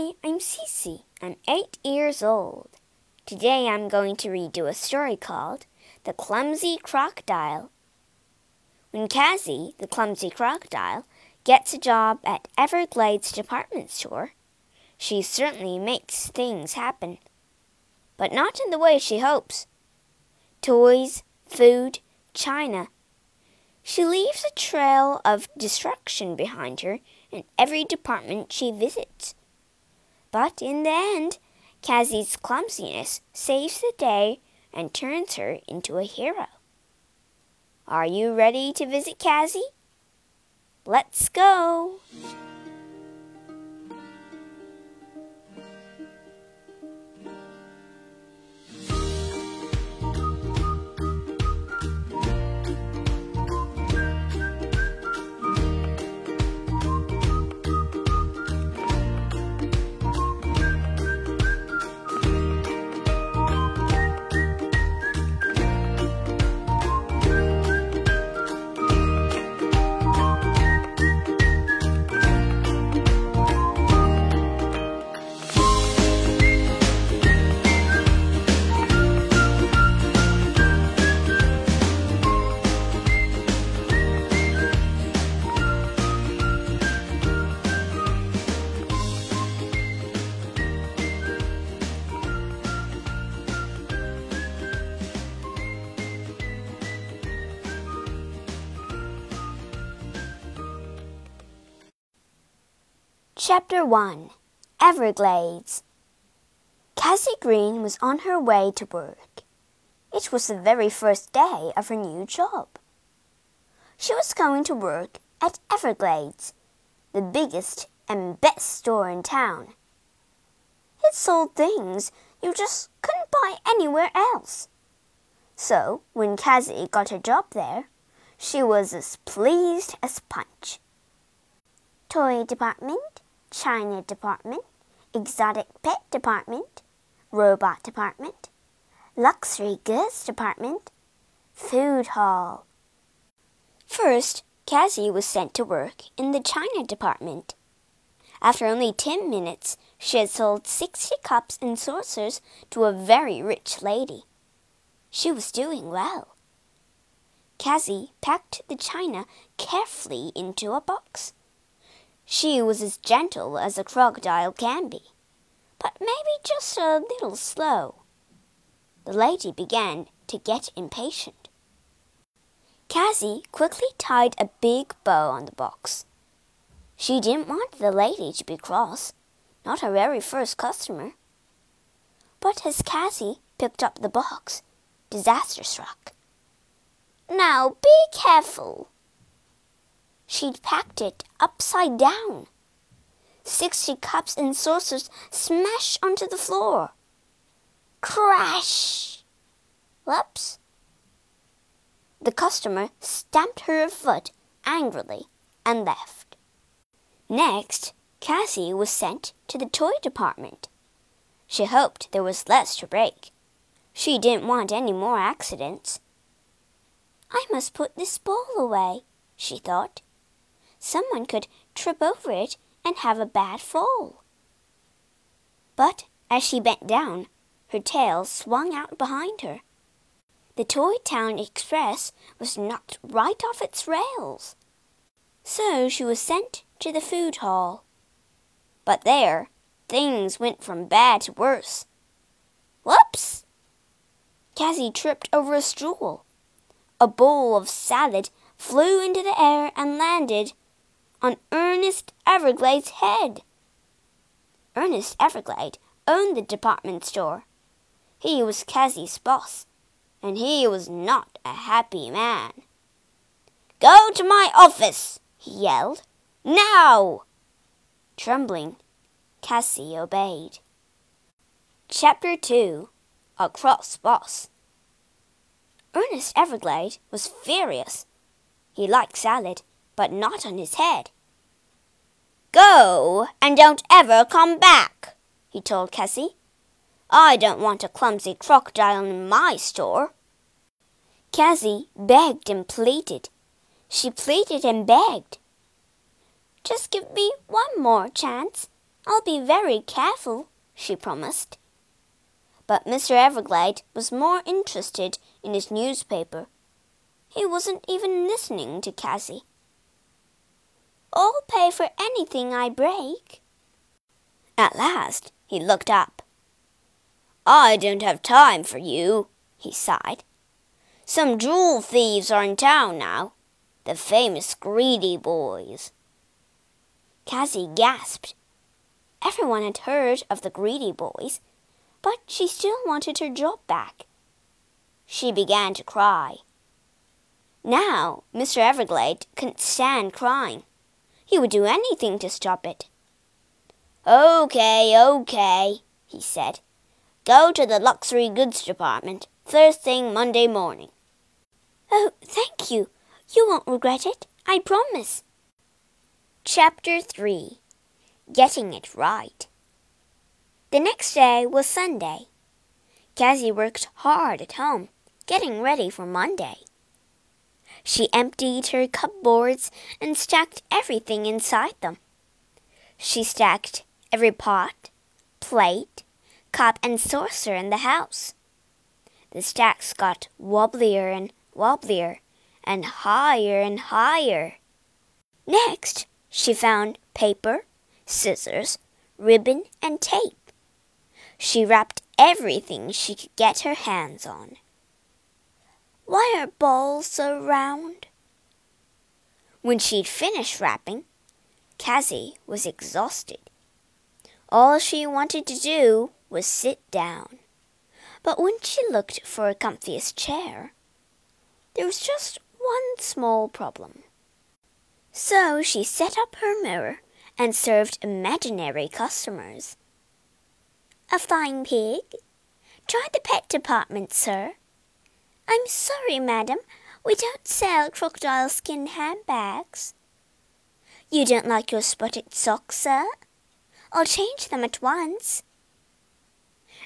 Hi, I'm Cece. I'm eight years old. Today I'm going to read you a story called The Clumsy Crocodile. When Cassie, the clumsy crocodile, gets a job at Everglades department store, she certainly makes things happen. But not in the way she hopes. Toys, food, china. She leaves a trail of destruction behind her in every department she visits. But in the end, Cassie's clumsiness saves the day and turns her into a hero. Are you ready to visit Cassie? Let's go! Chapter 1 Everglades Cassie Green was on her way to work. It was the very first day of her new job. She was going to work at Everglades, the biggest and best store in town. It sold things you just couldn't buy anywhere else. So, when Cassie got her job there, she was as pleased as Punch. Toy department, China Department, Exotic Pet Department, Robot Department, Luxury Goods Department, Food Hall. First, Cassie was sent to work in the China Department. After only ten minutes, she had sold sixty cups and saucers to a very rich lady. She was doing well. Cassie packed the china carefully into a box. She was as gentle as a crocodile can be, but maybe just a little slow. The lady began to get impatient. Cassie quickly tied a big bow on the box. She didn't want the lady to be cross, not her very first customer. But as Cassie picked up the box, disaster struck. Now be careful, She'd packed it upside down. Sixty cups and saucers smashed onto the floor. Crash! Whoops! The customer stamped her foot angrily and left. Next, Cassie was sent to the toy department. She hoped there was less to break. She didn't want any more accidents. I must put this ball away, she thought someone could trip over it and have a bad fall. But as she bent down, her tail swung out behind her. The Toy Town Express was knocked right off its rails. So she was sent to the food hall. But there, things went from bad to worse. Whoops! Cassie tripped over a stool. A bowl of salad flew into the air and landed on Ernest Everglade's head. Ernest Everglade owned the department store. He was Cassie's boss, and he was not a happy man. Go to my office, he yelled. Now! Trembling, Cassie obeyed. Chapter 2 A Cross Boss Ernest Everglade was furious. He liked salad, but not on his head. Go, and don't ever come back, he told Cassie. I don't want a clumsy crocodile in my store. Cassie begged and pleaded. She pleaded and begged. Just give me one more chance. I'll be very careful, she promised. But Mr. Everglade was more interested in his newspaper. He wasn't even listening to Cassie. I'll pay for anything I break. At last he looked up. I don't have time for you, he sighed. Some jewel thieves are in town now, the famous greedy boys. Cassie gasped. Everyone had heard of the greedy boys, but she still wanted her job back. She began to cry. Now Mr. Everglade couldn't stand crying. He would do anything to stop it. Okay, okay, he said. Go to the luxury goods department first thing Monday morning. Oh, thank you. You won't regret it, I promise. Chapter 3 Getting It Right The next day was Sunday. Cassie worked hard at home, getting ready for Monday. She emptied her cupboards and stacked everything inside them. She stacked every pot, plate, cup, and saucer in the house. The stacks got wobblier and wobblier and higher and higher. Next, she found paper, scissors, ribbon, and tape. She wrapped everything she could get her hands on. Why are balls so round? When she'd finished wrapping, Cassie was exhausted. All she wanted to do was sit down. But when she looked for a comfiest chair, there was just one small problem. So she set up her mirror and served imaginary customers. A flying pig? Try the pet department, sir. I'm sorry, madam, we don't sell crocodile skin handbags. You don't like your spotted socks, sir? I'll change them at once.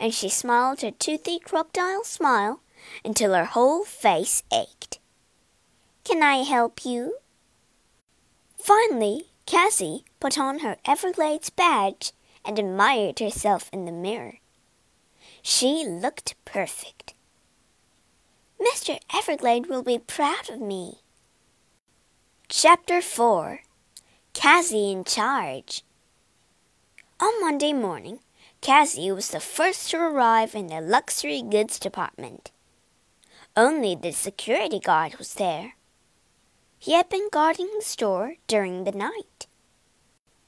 And she smiled her toothy crocodile smile until her whole face ached. Can I help you? Finally, Cassie put on her Everglades badge and admired herself in the mirror. She looked perfect. Mr. Everglade will be proud of me. Chapter 4 Cassie in Charge On Monday morning, Cassie was the first to arrive in the luxury goods department. Only the security guard was there. He had been guarding the store during the night.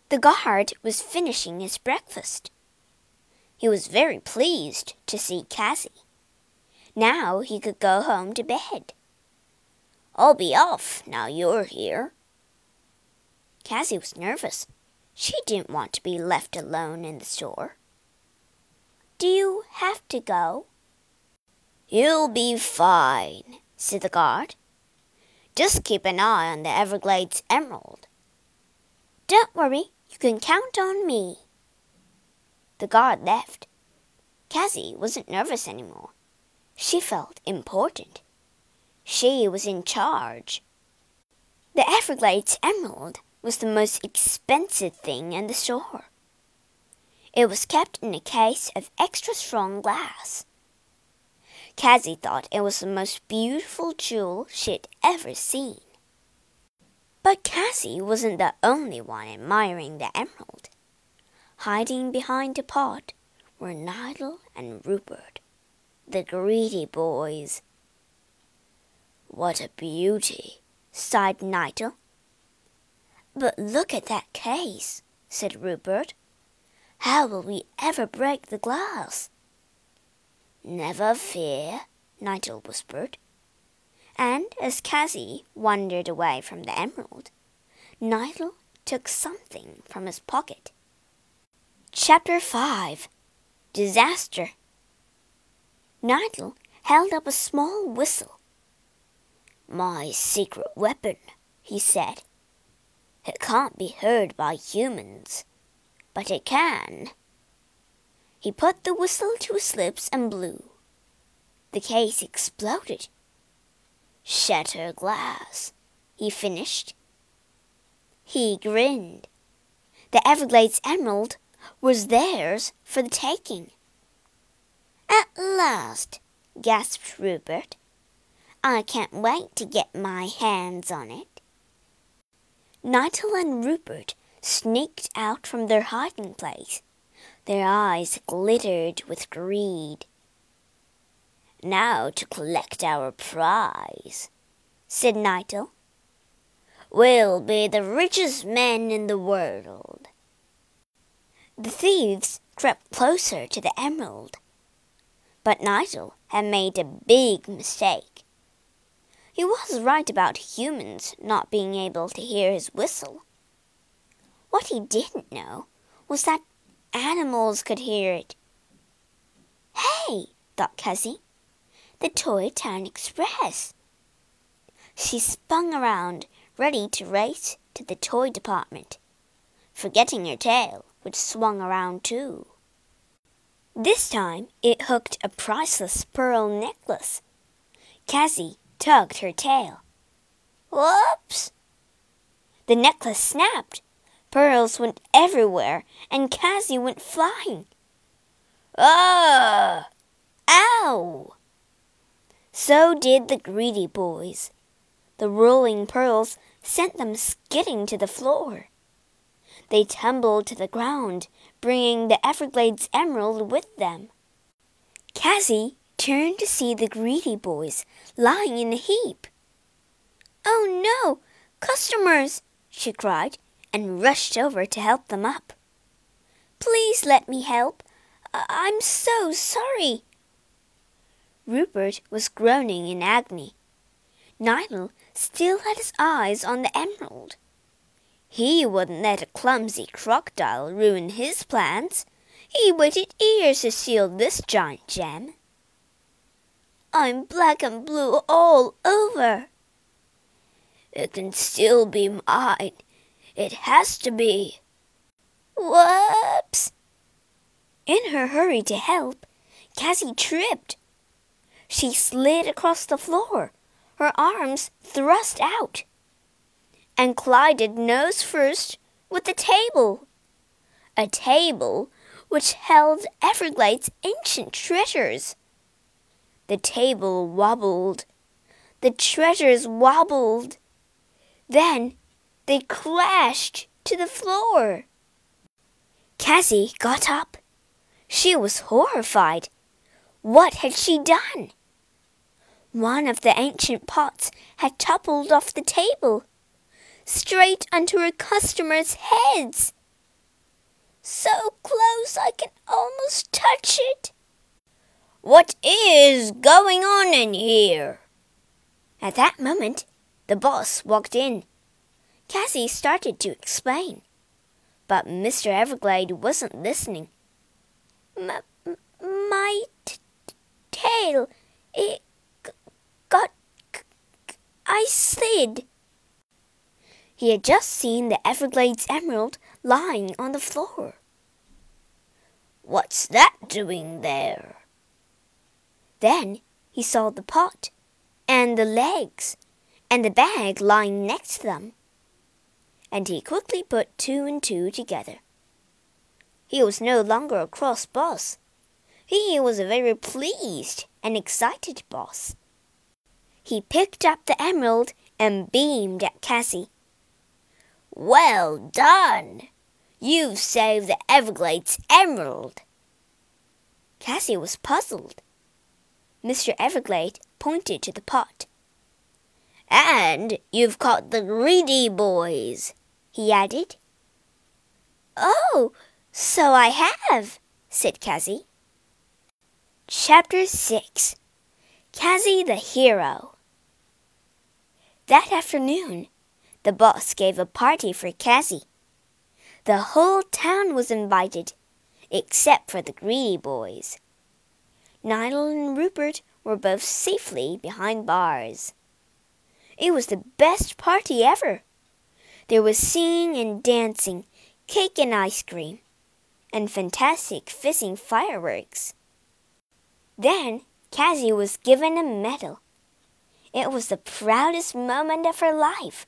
The guard was finishing his breakfast. He was very pleased to see Cassie. Now he could go home to bed. I'll be off now you're here. Cassie was nervous. She didn't want to be left alone in the store. Do you have to go? You'll be fine, said the guard. Just keep an eye on the Everglades emerald. Don't worry, you can count on me. The guard left. Cassie wasn't nervous anymore. She felt important. She was in charge. The Everglades emerald was the most expensive thing in the store. It was kept in a case of extra strong glass. Cassie thought it was the most beautiful jewel she'd ever seen. But Cassie wasn't the only one admiring the emerald. Hiding behind the pot were Nigel and Rupert, the greedy boys. What a beauty, sighed Nigel. But look at that case, said Rupert. How will we ever break the glass? Never fear, Nigel whispered. And as Cassie wandered away from the emerald, Nigel took something from his pocket. Chapter 5 Disaster Nigel held up a small whistle. My secret weapon, he said. It can't be heard by humans, but it can. He put the whistle to his lips and blew. The case exploded. Shatter glass, he finished. He grinned. The Everglades emerald was theirs for the taking. At last, gasped Rupert. I can't wait to get my hands on it. Nigel and Rupert sneaked out from their hiding place. Their eyes glittered with greed. Now to collect our prize, said Nigel. We'll be the richest men in the world. The thieves crept closer to the emerald. But Nigel had made a big mistake. He was right about humans not being able to hear his whistle. What he didn't know was that animals could hear it. Hey, thought Cassie, the Toy Town Express. She spun around, ready to race to the toy department, forgetting her tail, which swung around too. This time it hooked a priceless pearl necklace. Cassie tugged her tail. Whoops! The necklace snapped. Pearls went everywhere, and Cassie went flying. Ugh! Ow! So did the greedy boys. The rolling pearls sent them skidding to the floor. They tumbled to the ground, bringing the Everglades emerald with them. Cassie turned to see the greedy boys lying in a heap. Oh no! Customers! she cried and rushed over to help them up. Please let me help. I'm so sorry. Rupert was groaning in agony. Nigel still had his eyes on the emerald. He wouldn't let a clumsy crocodile ruin his plans. He waited years to steal this giant gem. I'm black and blue all over. It can still be mine. It has to be. Whoops! In her hurry to help, Cassie tripped. She slid across the floor, her arms thrust out and collided nose first with the table. A table which held Everglades' ancient treasures. The table wobbled. The treasures wobbled. Then they crashed to the floor. Cassie got up. She was horrified. What had she done? One of the ancient pots had toppled off the table straight onto her customers' heads. So close I can almost touch it. What is going on in here? At that moment, the boss walked in. Cassie started to explain, but Mr. Everglade wasn't listening. M my tail, it got. I slid. He had just seen the Everglades emerald lying on the floor. What's that doing there? Then he saw the pot, and the legs, and the bag lying next to them. And he quickly put two and two together. He was no longer a cross boss. He was a very pleased and excited boss. He picked up the emerald and beamed at Cassie. Well done! You've saved the Everglades emerald. Cassie was puzzled. Mr. Everglade pointed to the pot. And you've caught the greedy boys, he added. Oh, so I have, said Cassie. Chapter 6 Cassie the Hero That afternoon, the boss gave a party for Cassie. The whole town was invited, except for the greedy boys. Nigel and Rupert were both safely behind bars. It was the best party ever. There was singing and dancing, cake and ice cream, and fantastic fizzing fireworks. Then Cassie was given a medal. It was the proudest moment of her life.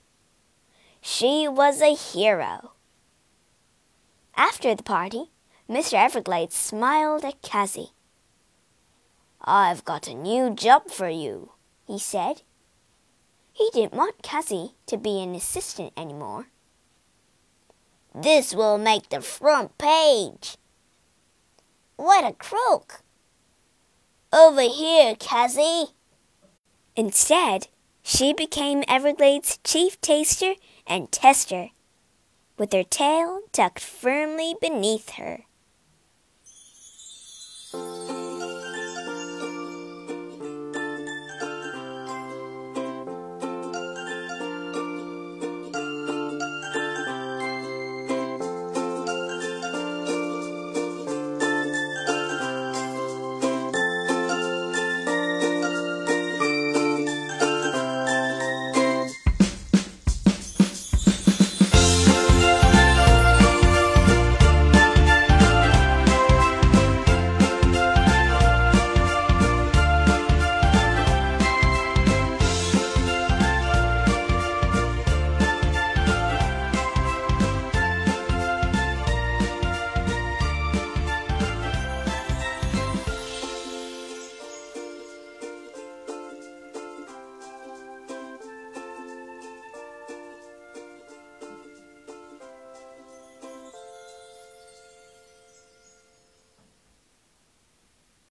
She was a hero. After the party, Mr. Everglades smiled at Cassie. I've got a new job for you, he said. He didn't want Cassie to be an assistant anymore. This will make the front page. What a crook! Over here, Cassie. Instead, she became Everglades' chief taster and tester, with her tail tucked firmly beneath her.